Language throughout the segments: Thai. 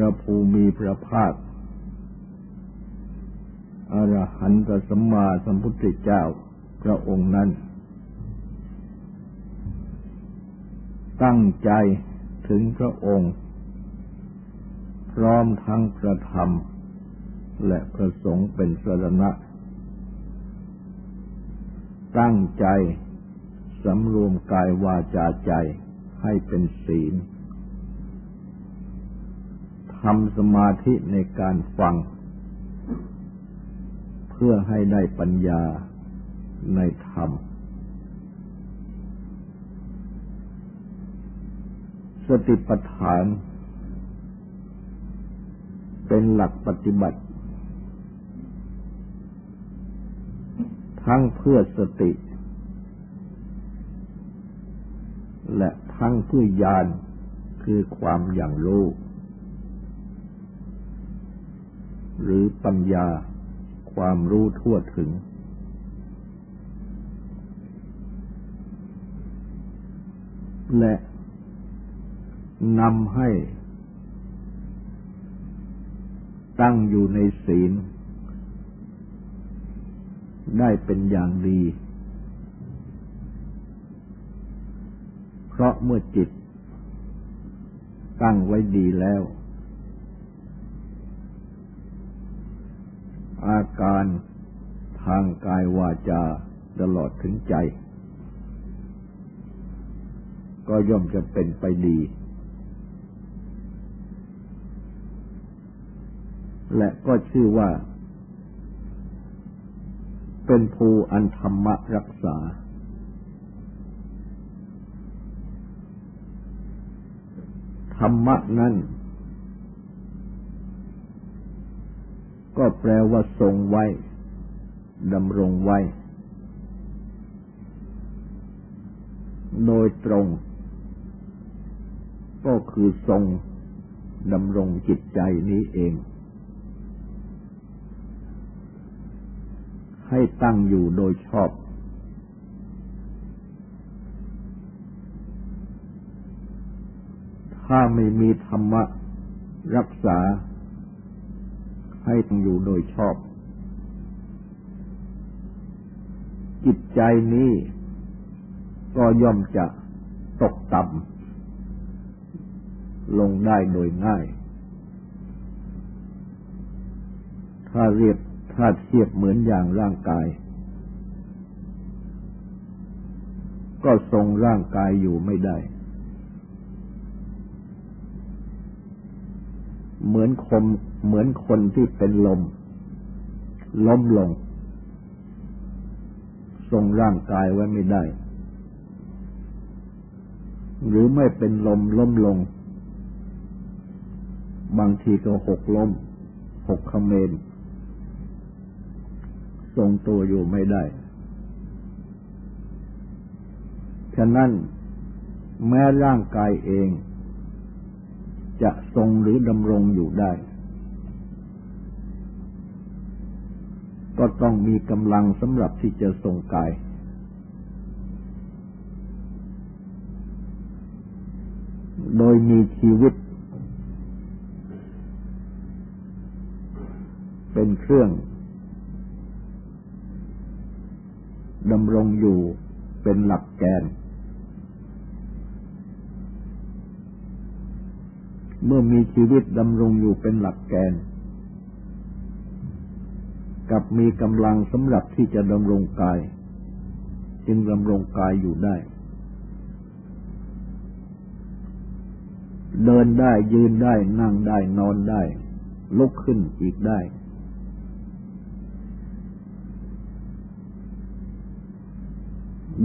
ระภูมิพระภาคอรหันตสัมมาสัมพุทธเจ้าพระองค์นั้น ตั้งใจถึงพระองค์ พร้อมทั้งกระทำและประสงค์เป็นสรณะ ตั้งใจสำรวมกายวาจาใจให้เป็นศีล ทำสมาธิในการฟัง เพื่อให้ได้ปัญญาในธรรม สติปัฏฐาน เป็นหลักปฏิบัติ ทั้งเพื่อสติ และทั้งเพื่อญาณคือความอย่างรู้ หรือปัญญา ความรู้ทั่วถึง และนำให้ ตั้งอยู่ในศีล ได้เป็นอย่างดี เพราะเมื่อจิต ตั้งไว้ดีแล้ว อาการทางกายวาจาตลอดถึงใจ ก็ย่อมจะเป็นไปดี และก็ชื่อว่า เป็นภูอันธรรมรักษา ธรรมะนั้น ก็แปลว่าทรงไว้ดำรงไว้ โดยตรง ก็คือทรงดำรงจิตใจนี้เอง ให้ตั้งอยู่โดยชอบ ถ้าไม่มีธรรมะรักษา ให้ตั้งอยู่โดยชอบ จิตใจนี้ก็ย่อมจะตกต่ำลงได้โดยง่าย ถ้าเรียบถ้าเทียบเหมือนอย่างร่างกาย ก็ทรงร่างกายอยู่ไม่ได้ เหมือนคมเหมือนคนที่เป็นลม ล้มลง ทรงร่างกายไว้ไม่ได้ หรือไม่เป็นลมล้มลง บางทีก็หกล้ม หกขมเมนทรงตัวอยู่ไม่ได้ ฉะนั้นแม้ร่างกายเอง จะทรงหรือดำรงอยู่ได้ ก็ต้องมีกำลังสำหรับที่จะทรงกาย โดยมีชีวิต เป็นเครื่องดำรงอยู่เป็นหลักแกน เมื่อมีชีวิตดำรงอยู่เป็นหลักแกน กับมีกำลังสำหรับที่จะดำรงกาย จึงดำรงกายอยู่ได้ เดินได้ยืนได้นั่งได้นอนได้ ลุกขึ้นอีกได้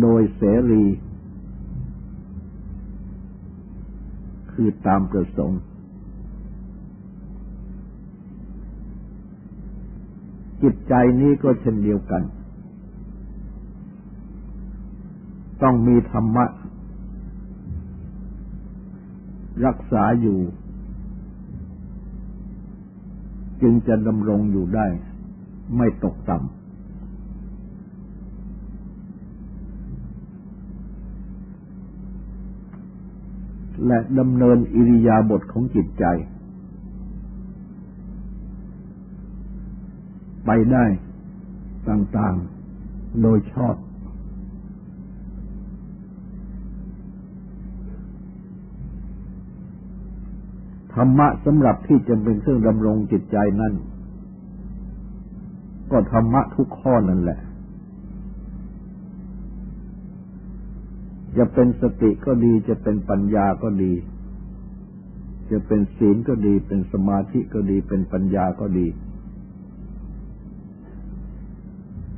โดยเสรี ข คือตามประสงค์ จิตใจนี้ก็เช่นเดียวกัน ต้องมีธรรมะ รักษาอยู่ จึงจะดำรงอยู่ได้ ไม่ตกต่ำ และดำเนินอิริยาบถของจิตใจ ไปได้ต่างๆโดยชอบ ธรรมะสำหรับที่จะเป็นเครื่องดำรงจิตใจนั้น ก็ธรรมะทุกข้อนั่นแหละ จะเป็นสติก็ดี จะเป็นปัญญาก็ดี จะเป็นศีลก็ดี เป็นสมาธิก็ดี เป็นปัญญาก็ดี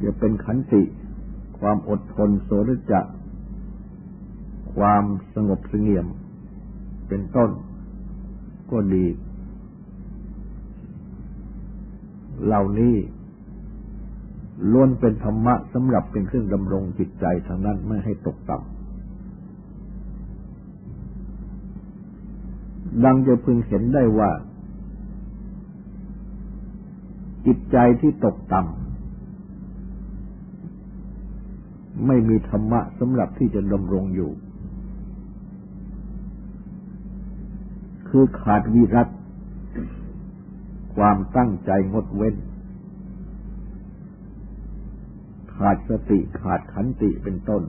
จะเป็นขันติ ความอดทนโสรจะ ความสงบสงเงียม เป็นต้น ก็ดี เหล่านี้ล้วนเป็นธรรมะสำหรับเป็นเครื่องดำรงจิตใจทางนั้นไม่ให้ตกต่ำ ดังจะพึงเห็นได้ว่า จิตใจที่ตกต่ำไม่มีธรรมะสำหรับที่จะดำรงอยู่ คือขาดวิรัตความตั้งใจงดเว้น ขาดสติขาดขันติเป็นต้น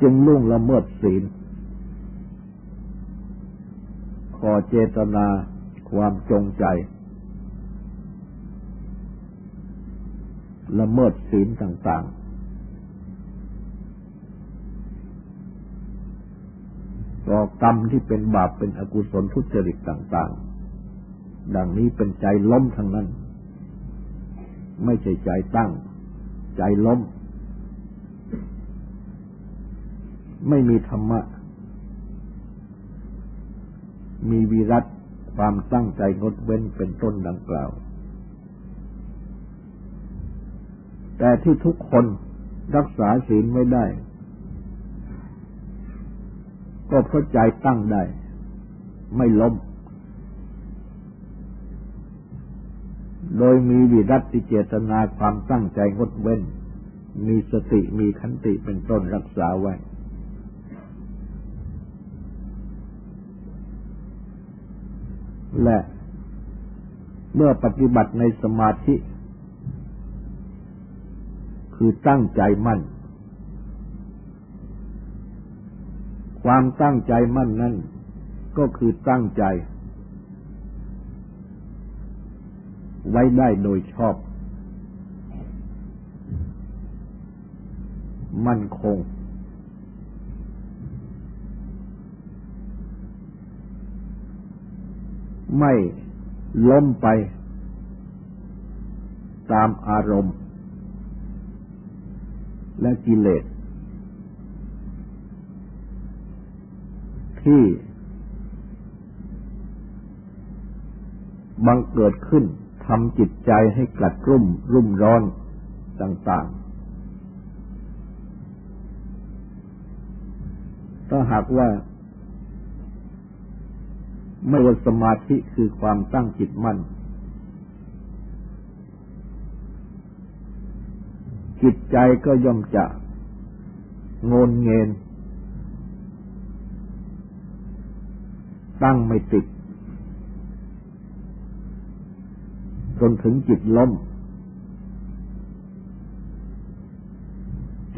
จึงล่วงละเมิดศีล ขอเจตนาความจงใจ ละเมิดศีลต่าง ๆ ก่อกรรมที่เป็นบาปเป็นอกุศลทุจริตต่าง ๆ ดังนี้เป็นใจล้มทั้งนั้น ไม่ใช่ใจตั้ง ใจล้ม ไม่มีธรรมะ มีวิรัตความตั้งใจงดเว้นเป็นต้นดังกล่าว แต่ที่ทุกคนรักษาศีลไม่ได้ ก็เพราะใจตั้งได้ ไม่ล้ม โดยมีวิรัติเจตนาความตั้งใจงดเว้น มีสติมีขันติเป็นต้นรักษาไว้ และเมื่อปฏิบัติในสมาธิ คือตั้งใจมั่น ความตั้งใจมั่นนั้นก็คือตั้งใจ ไว้ได้โดยชอบ มั่นคง ไม่ล้มไปตามอารมณ์ และกิเลส ที่บังเกิดขึ้นทำจิตใจให้กลัดรุ่มรุ่มร้อนต่าง ๆ ถ้าหากว่า ไม่ว่าสมาธิคือความตั้งจิตมั่น จิตใจก็ย่อมจะงนเงินตั้งไม่ติด จนถึงจิตล้ม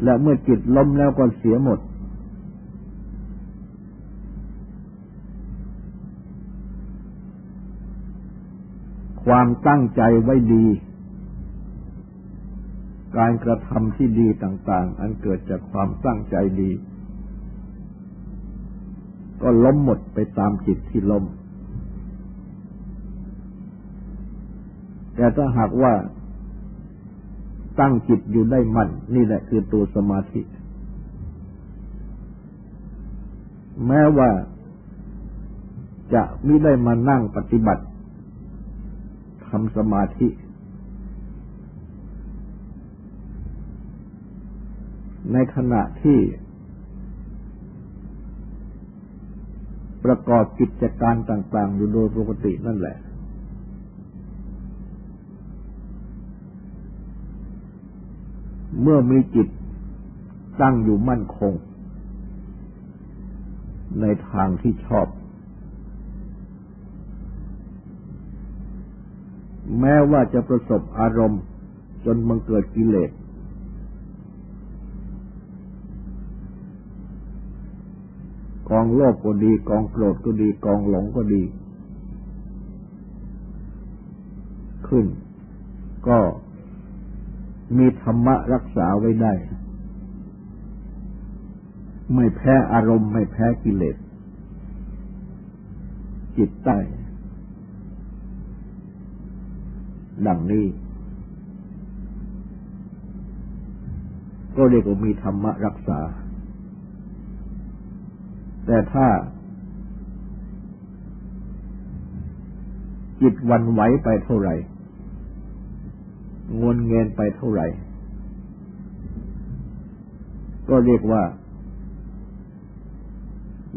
และเมื่อจิตล้มแล้วก็เสียหมด ความตั้งใจไว้ดี การกระทำที่ดีต่าง ๆ อันเกิดจากความตั้งใจดี ก็ล้มหมดไปตามจิตที่ล้มแต่ถ้าหากว่าตั้งจิตอยู่ได้มันนี่แหละคือตัวสมาธิ แม้ว่าจะไม่ได้มานั่งปฏิบัติ ทำสมาธิ ในขณะที่ ประกอบกิจการต่าง ๆ อยู่โดยปกตินั่นแหละ เมื่อมีจิตตั้งอยู่มั่นคง ในทางที่ชอบ แม้ว่าจะประสบอารมณ์ จนมังเกิดกิเลส กองโลภก็ดี กองโกรธก็ดี กองหลงก็ดี ขึ้น ก็มีธรรมะรักษาไว้ได้ ไม่แพ้อารมณ์ไม่แพ้กิเลส จิตใต้ ดังนี้ ก็เรียกว่ามีธรรมะรักษา แต่ถ้า จิตวันไหวไปเท่าไหร่ งวนเงินไปเท่าไหร่ ก็เรียกว่า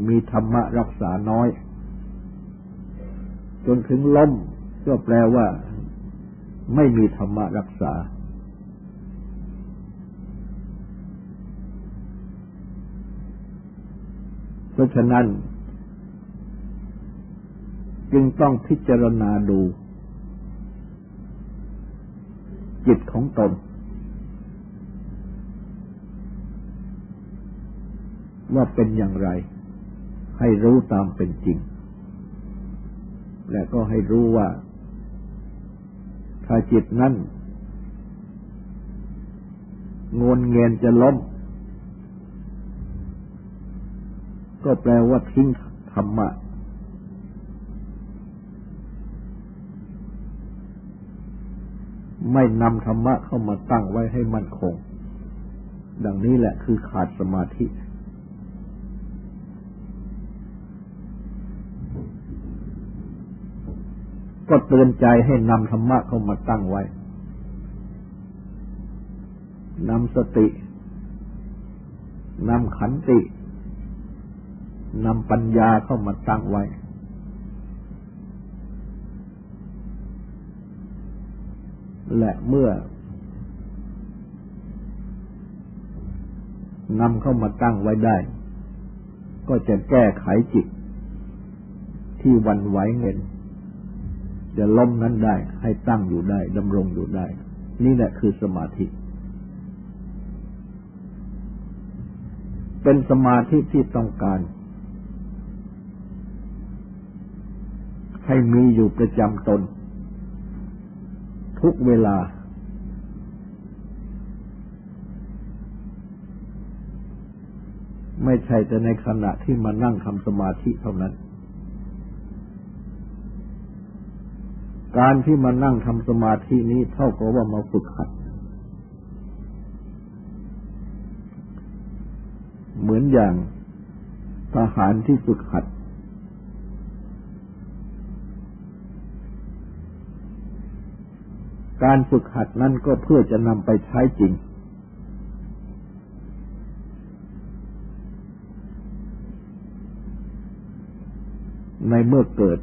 มีธรรมะรักษาน้อยจนถึงล้มก็แปลว่า ไม่มีธรรมะรักษา เพราะฉะนั้น จึงต้องพิจารณาดู จิตของตน ว่าเป็นอย่างไร ให้รู้ตามเป็นจริง และก็ให้รู้ว่า ถ้าจิตนั้นงนเงียนจะล้ม ก็แปลว่าทิ้งธรรมะ ไม่นำธรรมะเข้ามาตั้งไว้ให้มั่นคง ดังนี้แหละคือขาดสมาธิ ก็เตือนใจให้นำธรรมะเข้ามาตั้งไว้นำสตินำขันตินำปัญญาเข้ามาตั้งไว้ และเมื่อนำเข้ามาตั้งไว้ได้ ก็จะแก้ไขจิต ที่วันไหวเงิน จะล้มนั้นได้ ให้ตั้งอยู่ได้ดำรงอยู่ได้ นี่แหละคือสมาธิ เป็นสมาธิที่ต้องการ ให้มีอยู่ประจำตน ทุกเวลา ไม่ใช่แต่ในขณะที่มานั่งทำสมาธิเท่านั้น การที่มานั่งทำสมาธินี้เท่ากับว่ามาฝึกหัด เหมือนอย่างทหารที่ฝึกหัด การฝึกหัดนั้นก็เพื่อจะนำไปใช้จริง ในเมื่อเกิด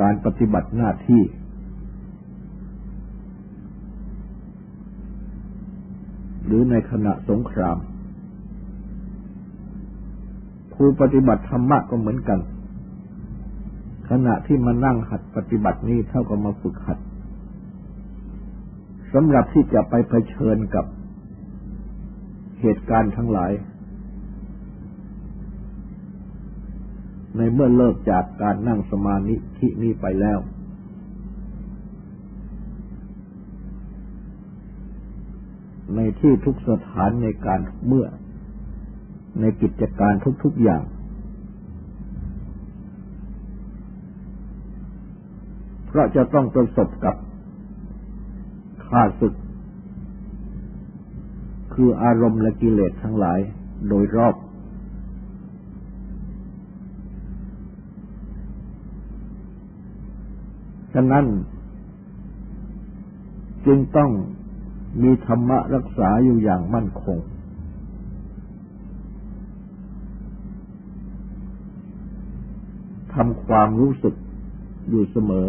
การปฏิบัติหน้าที่ หรือในขณะสงครามผู้ปฏิบัติธรรมะก็เหมือนกัน ขณะที่มานั่งหัดปฏิบัตินี้เท่ากับมาฝึกหัดสำหรับที่จะไปเผชิญกับเหตุการณ์ทั้งหลาย ในเมื่อเลิกจากการนั่งสมาธินี้ไปแล้ว ในที่ทุกสถานในการเมื่อ ในกิจการทุกๆอย่าง เพราะจะต้องประสบกับข้าศึก คืออารมณ์และกิเลสทั้งหลายโดยรอบ ฉะนั้น จึงต้องมีธรรมะรักษาอยู่อย่างมั่นคง ทำความรู้สึกอยู่เสมอ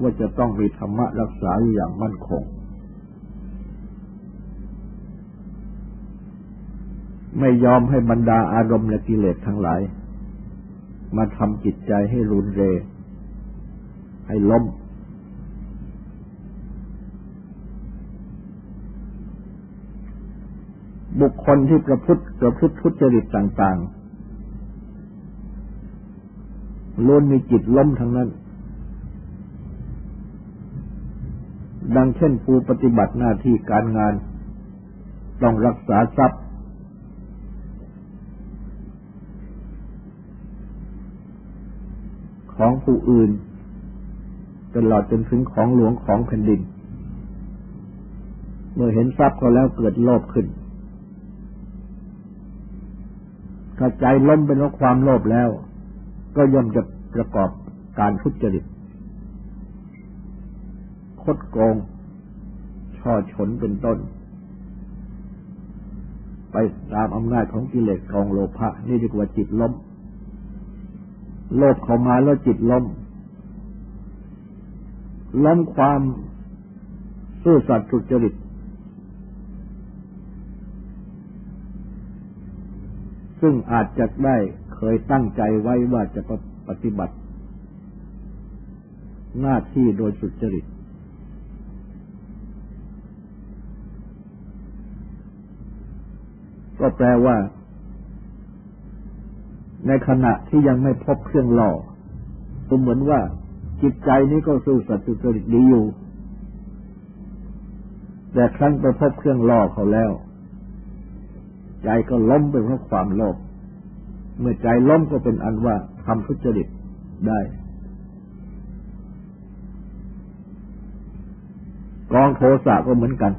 ว่าจะต้องมีธรรมะรักษาอยู่อย่างมั่นคง ไม่ยอมให้บรรดาอารมณ์และกิเลสทั้งหลาย มาทำจิตใจให้รุนเร ให้ล้ม บุคคลที่ประพฤติประพฤติทุจริตต่าง ๆล้วนมีจิตล้มทั้งนั้น ดังเช่นผู้ปฏิบัติหน้าที่การงาน ต้องรักษาทรัพย์ของผู้อื่น ตลอดจนถึงของหลวงของแผ่นดิน เมื่อเห็นทรัพย์ก็แล้วเกิดโลภขึ้นถ้าใจล้มเป็นเพราะความโลภแล้ว ก็ย่อมจะประกอบการทุจริตคดโกง ช่อฉนเป็นต้น ไปตามอำนาจของกิเลสกองโลภะนี่ดีกว่าจิตล้ม โลภเข้ามาแล้วจิตล้ม ล้มความซื่อสัตย์สุจริตซึ่งอาจจะได้เคยตั้งใจไว้ว่าจะปฏิบัติ หน้าที่โดยสุจริต ก็แปลว่า ในขณะที่ยังไม่พบเครื่องหล่อก็เหมือนว่า จิตใจนี้ก็สู้สัตว์สุจริตดีอยู่ แต่ครั้งไปพบเครื่องล่อเขาแล้ว ใจก็ล้มไปเพราะความโลภเมื่อใจล้มก็เป็นอันว่าทำทุจริตได้ กองโทสะก็เหมือนกัน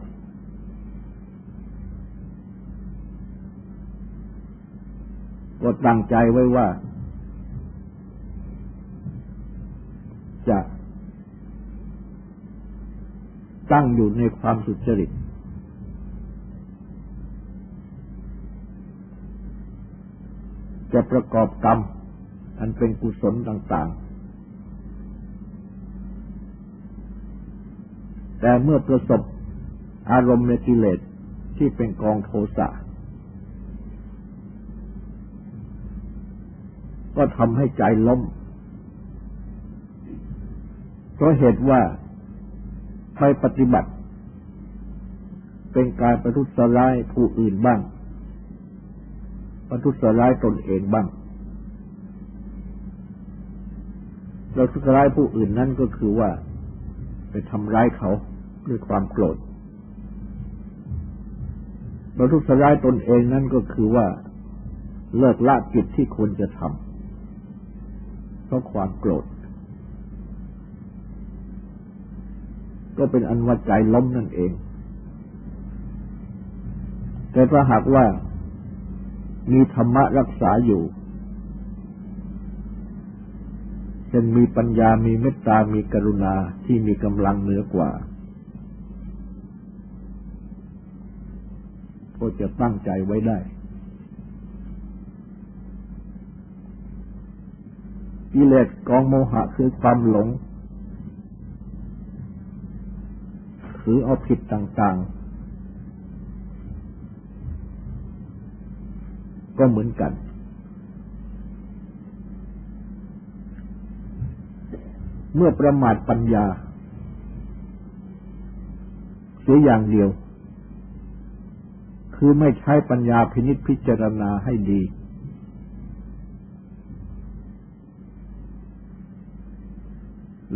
ก็ตั้งใจไว้ว่า จะ ตั้งอยู่ในความสุจริต จะประกอบกรรม อันเป็นกุศลต่าง ๆ แต่เมื่อประสบอารมณ์ในกิเลสที่เป็นกองโทสะก็ทำให้ใจล้ม เพราะเหตุว่า ไปปฏิบัติ เป็นการประทุษร้ายผู้อื่นบ้าง ประทุษร้ายตนเองบ้างเราทุษร้ายผู้อื่นนั่นก็คือว่า ไปทำร้ายเขาด้วยความโกรธเราทุษร้ายตนเองนั่นก็คือว่า เลิกละกิจที่ควรจะทำเพราะความโกรธ ก็เป็นอันว่าใจล้มนั่นเอง แต่ถ้าหากว่ามีธรรมะรักษาอยู่เช่นมีปัญญามีเมตตา มีกรุณาที่มีกำลังเหนือกว่า ก็จะตั้งใจไว้ได้ กิเลสกองโมหะคือความหลง คือเอาผิดต่าง ๆ ก็เหมือนกัน เมื่อประมาทปัญญา เสียอย่างเดียว คือไม่ใช้ปัญญาพินิจพิจารณาให้ดี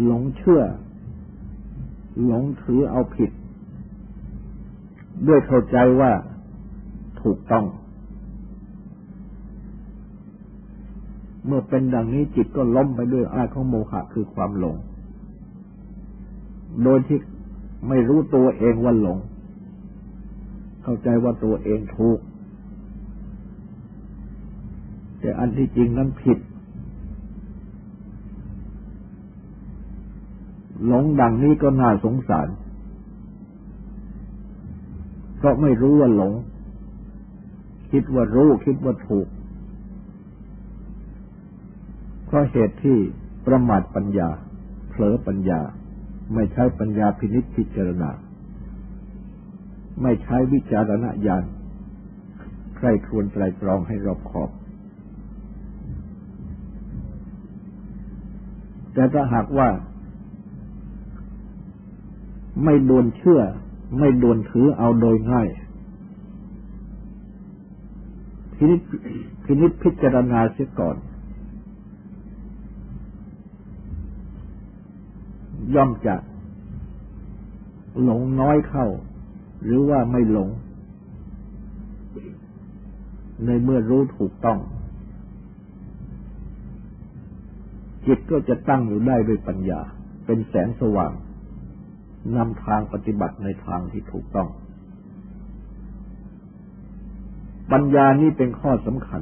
หลงเชื่อ หลงถือเอาผิด ด้วยเข้าใจว่าถูกต้อง เมื่อเป็นดังนี้จิตก็ล้มไปด้วยอาของโมหะคือความหลง โดยที่ไม่รู้ตัวเองว่าหลง เข้าใจว่าตัวเองถูก แต่อันที่จริงนั้นผิด หลงดังนี้ก็น่าสงสาร เพราะไม่รู้ว่าหลง คิดว่ารู้คิดว่าถูก เพราะเหตุที่ประมาทปัญญา เผลอปัญญา ไม่ใช้ปัญญาพินิจพิจารณา ไม่ใช้วิจารณญาณใครควรไตรตรองให้รอบขอบ แต่ถ้าหากว่า ไม่ดวนเชื่อ ไม่ดวนถือเอาโดยง่ายพินิจพินิจพิจารณาเสียก่อน ย่อมจะหลงน้อยเข้า หรือว่าไม่หลง ในเมื่อรู้ถูกต้อง จิตก็จะตั้งอยู่ได้ด้วยปัญญา เป็นแสงสว่าง นำทางปฏิบัติในทางที่ถูกต้อง ปัญญานี้เป็นข้อสำคัญ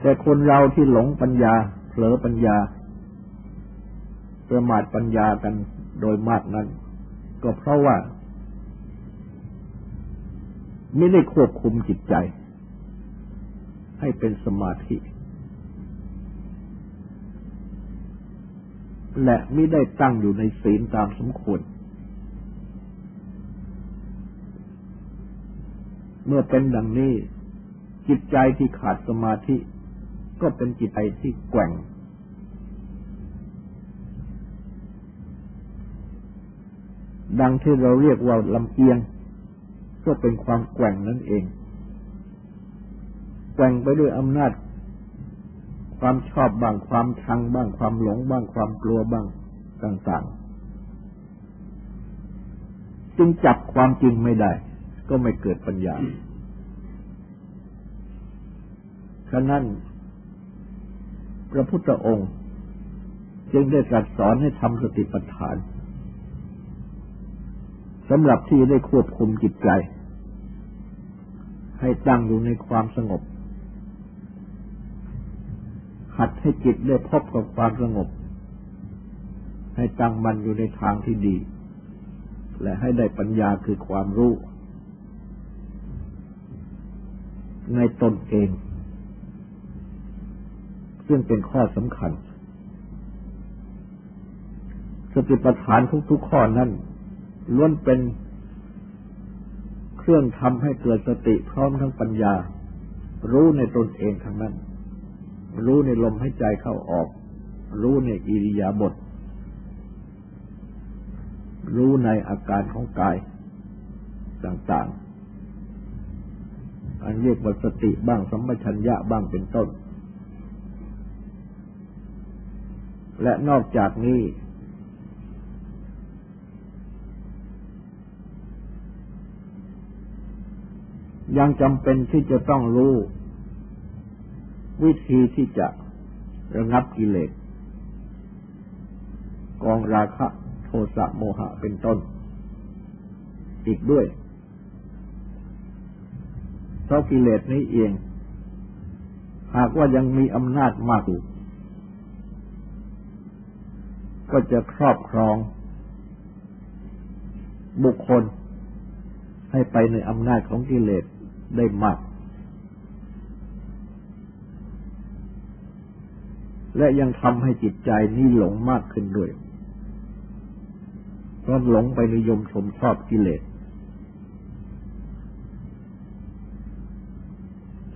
แต่คนเราที่หลงปัญญา เผลอปัญญา ประมาทปัญญากันโดยมากนั้น ก็เพราะว่า ไม่ได้ควบคุมจิตใจ ให้เป็นสมาธิ และไม่ได้ตั้งอยู่ในศีลตามสมควร เมื่อเป็นดังนี้ จิตใจที่ขาดสมาธิ ก็เป็นจิตใจที่แกว่ง ดังที่เราเรียกว่าลำเอียง ก็เป็นความแกว่งนั่นเอง แกว่งไปด้วยอำนาจ ความชอบบ้างความชังบ้างความหลงบ้างความกลัวบ้างต่าง ๆ จึงจับความจริงไม่ได้ ก็ไม่เกิดปัญญาฉะนั้น พระพุทธองค์ จึงได้ตรัสสอนให้ทำสติปัฏฐานสำหรับที่ได้ควบคุมจิตใจ ให้ตั้งอยู่ในความสงบ หัดให้จิตได้พบกับความสงบ ให้ตั้งมันอยู่ในทางที่ดี และให้ได้ปัญญาคือความรู้ ในตนเอง ซึ่งเป็นข้อสำคัญสติปัฏฐานทุกๆข้อนั้นล้วนเป็นเครื่องทำให้เกิดสติพร้อมทั้งปัญญา รู้ในตนเองทั้งนั้น รู้ในลมหายใจเข้าออก รู้ในอิริยาบถรู้ในอาการของกายต่างๆ อันเรียกว่าสติบ้างสัมปชัญญะบ้างเป็นต้น และนอกจากนี้ ยังจำเป็นที่จะต้องรู้ วิธีที่จะระงับกิเลสกองราคะโทสะโมหะเป็นต้น อีกด้วย เพราะกิเลสนี้เอง หากว่ายังมีอำนาจมากอยู่ก็จะครอบครอง บุคคลให้ไปในอำนาจของกิเลสได้มาก และยังทำให้จิตใจนี้หลงมากขึ้นด้วย เพราะหลงไปนิยมชมชอบกิเลส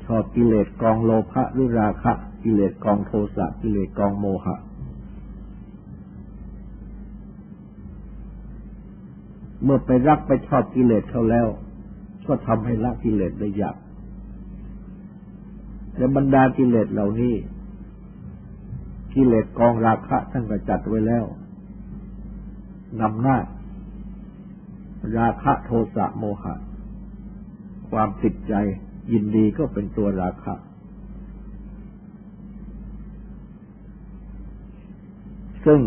ชอบกิเลสกองโลภะหรือราคะ กิเลสกองโทสะกิเลสกองโมหะ เมื่อไปรักไปชอบกิเลสเขาแล้ว ก็ทำให้ละกิเลสได้ยากแต่บรรดากิเลสเหล่านี้ กิเลสกองราคะท่านก็จัดไว้แล้วนำหน้า ราคะโทสะโมหะ ความติดใจยินดีก็เป็นตัวราคะ ซึ่ง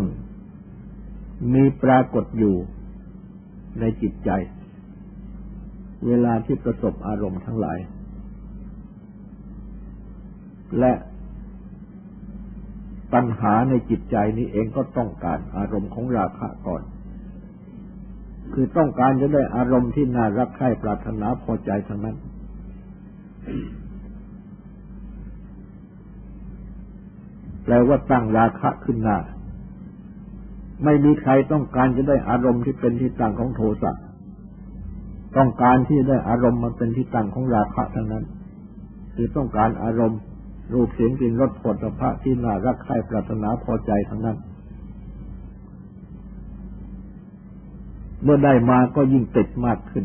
มีปรากฏอยู่ในจิตใจ เวลาที่ประสบอารมณ์ทั้งหลาย และ ตัณหาในจิตใจนี้เองก็ต้องการอารมณ์ของราคะก่อน คือต้องการจะได้อารมณ์ที่น่ารักใคร่ปรารถนาพอใจทั้งนั้น แปลว่าตั้งราคะขึ้นหน้า ไม่มีใครต้องการจะได้อารมณ์ที่เป็นที่ตั้งของโทสะ ต้องการที่ได้อารมณ์มันเป็นที่ตั้งของราคะทั้งนั้น คือต้องการอารมณ์ รูปเสียงกลิ่นรสผลพระที่น่ารักใคร่ปรารถนาพอใจทั้งนั้น เมื่อได้มาก็ยิ่งติดมากขึ้น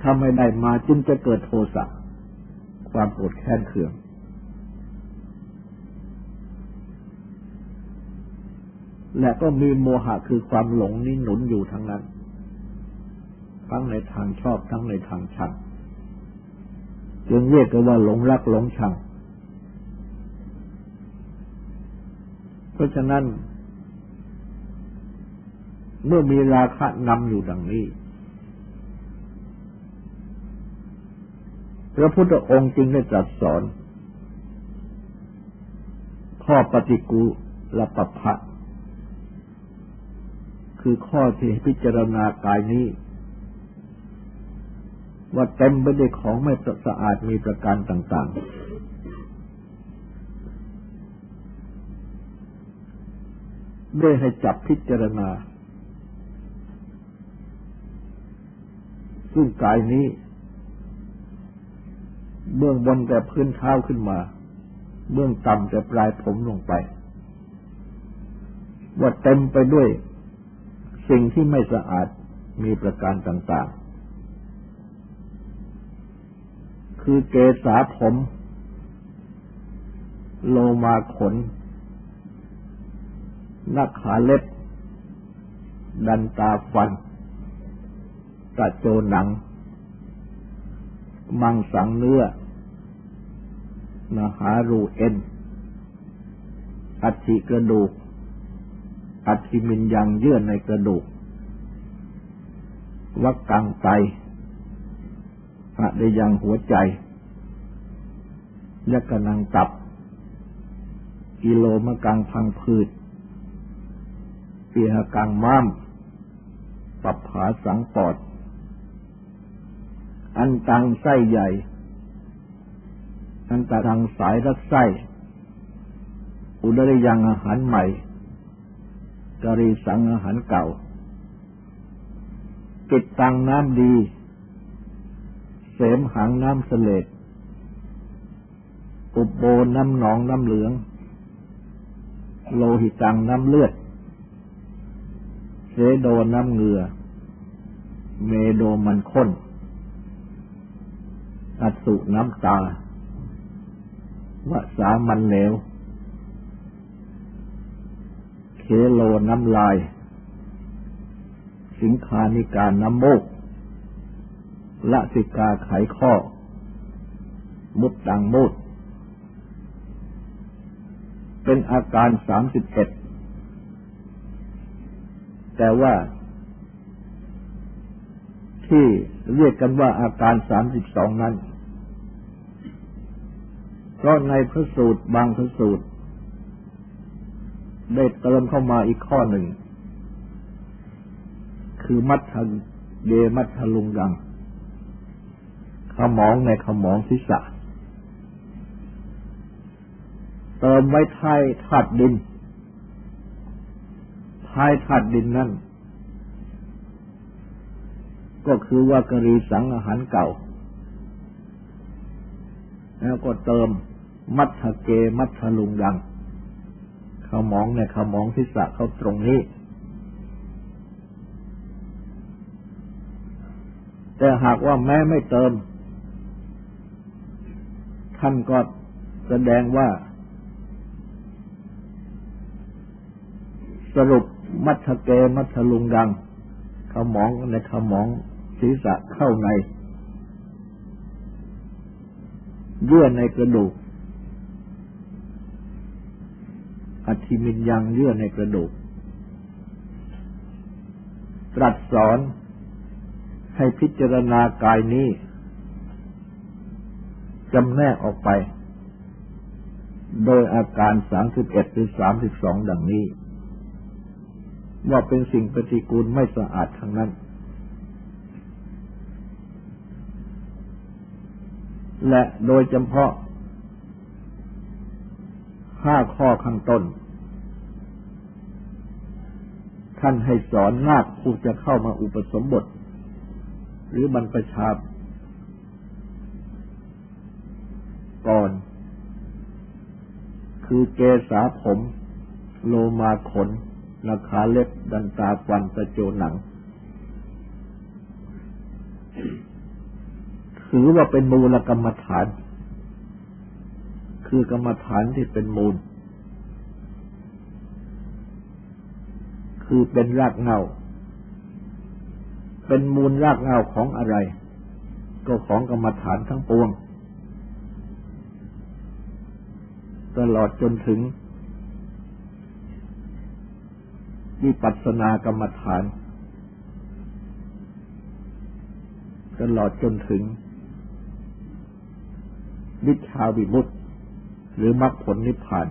ถ้าไม่ได้มาจึงจะเกิดโทสะความโกรธแค้นเคืองและก็มีโมหะคือความหลงนี่หนุนอยู่ทั้งนั้น ทั้งในทางชอบทั้งในทางชัง จึงเรียกกันว่าหลงรักหลงชัง เพราะฉะนั้น เมื่อมีราคะนำอยู่ดังนี้ พระพุทธองค์จึงได้ตรัสสอน ข้อปฏิกูลปภะคือข้อที่พิจารณากายนี้ ว่าเต็มไปด้วยของไม่สะอาดมีประการต่าง ๆ ด้วยให้จับพิจารณา ซึ่งกายนี้ เบื้องบนแต่พื้นเท้าขึ้นมา เบื้องต่ำแต่ปลายผมลงไป ว่าเต็มไปด้วยสิ่งที่ไม่สะอาดมีประการต่าง คือเกษาผม โลมาขน นักขาเล็บ ดันตาฟันตะโจหนัง มังสังเนื้อนาหารูเอ็น อัฐิกระดูก อัฐิมินยังเยื่อในกระดูก วักกังไต อะได้ยังหัวใจยักกนังตับ กิโลมะกังพังพืชเปียกังม้าม ปับผาสังปอด อันตังไส้ใหญ่ อันตาทางสายรักไส้ อุดรยังอาหารใหม่กรีสังอาหารเก่ากิดตังน้ำดี เสมหังน้ำเสลดอุบโบน้ำหนองน้ำเหลือง โลหิตังน้ำเลือด เสโดน้ำเหงื่อ เมโดมันข้น อัสุน้ำตาวสามันเหลวเคโลน้ำลาย สิงคานิการน้ำโมก ละสิกาไขข้อ มุดดังมุดเป็นอาการสามสิบเอ็ด แต่ว่า ที่เรียกกันว่าอาการสามสิบสองนั้น เพราะในพระสูตรบางพระสูตร ได้เติมเข้ามาอีกข้อหนึ่ง คือมัทธเยมัทธลุงดัง ขมองในขมองศีรษะเติมไว้ท้ายถาดดินท้ายถาดดินนั่น ก็คือว่ากรีสังอาหารเก่า แล้วก็เติมมัทเกมัทลุงดังขมองในขมองศีรษะเขาตรงนี้ แต่หากว่าแม้ไม่เติม ท่านก็แสดงว่า สรุปมัทเกมัทลุงดังขมองในขมองศีรษะเข้าใน เยื่อในกระดูกอธิมินยังเยื่อในกระดูก ตรัสสอนให้พิจารณากายนี้ จำแนกออกไป โดยอาการสามสิบเอ็ดหรือสามสิบสองดังนี้ ว่าเป็นสิ่งปฏิกูลไม่สะอาดทั้งนั้น และโดยเฉพาะห้าข้อข้างต้น ท่านให้สอนนาคผู้จะเข้ามาอุปสมบท หรือบรรพชา ก่อนคือเกษาผม โลมาขนนาคาเล็บดันตาฟันตะโจหนัง ถือว่าเป็นมูลกรรมฐาน คือกรรมฐานที่เป็นมูล คือเป็นรากเงาเป็นมูลรากเงาของอะไร ก็ของกรรมฐานทั้งปวง ตลอดจนถึงวิปัสสนากรรมฐาน ตลอดจนถึงวิชาวิมุตติ หรือมรรคผลนิพพาน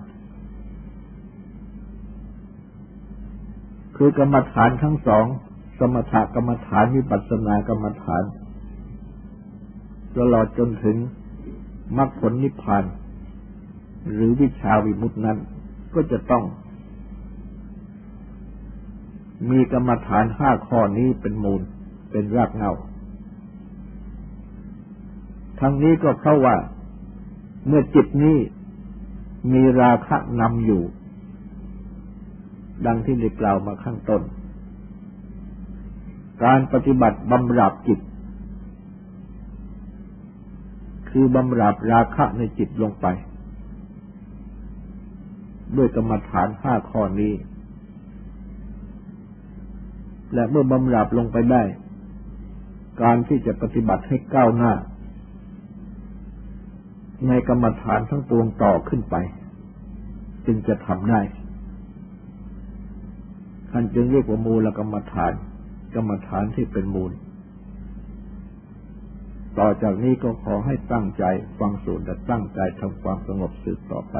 คือกรรมฐานทั้งสอง สมถกรรมฐานวิปัสสนากรรมฐาน ตลอดจนถึงมรรคผลนิพพาน หรือวิชาวิมุตินั้น ก็จะต้อง มีกรรมฐานห้าข้อนี้เป็นมูล เป็นรากเงาทั้งนี้ก็เพราะว่า เมื่อจิตนี้มีราคะนำอยู่ ดังที่ได้กล่าวมาข้างต้น การปฏิบัติบำราบจิต คือบำราบราคะในจิตลงไป ด้วยกรรมฐานห้าข้อนี้ และเมื่อบำราบลงไปได้ การที่จะปฏิบัติให้ก้าวหน้า ในกรรมฐานทั้งปวงต่อขึ้นไป จึงจะทำได้ท่านจึงเรียกว่ามูลกรรมฐาน กรรมฐานที่เป็นมูล ต่อจากนี้ก็ขอให้ตั้งใจฟังสูตรและตั้งใจทำความสงบสืบต่อไป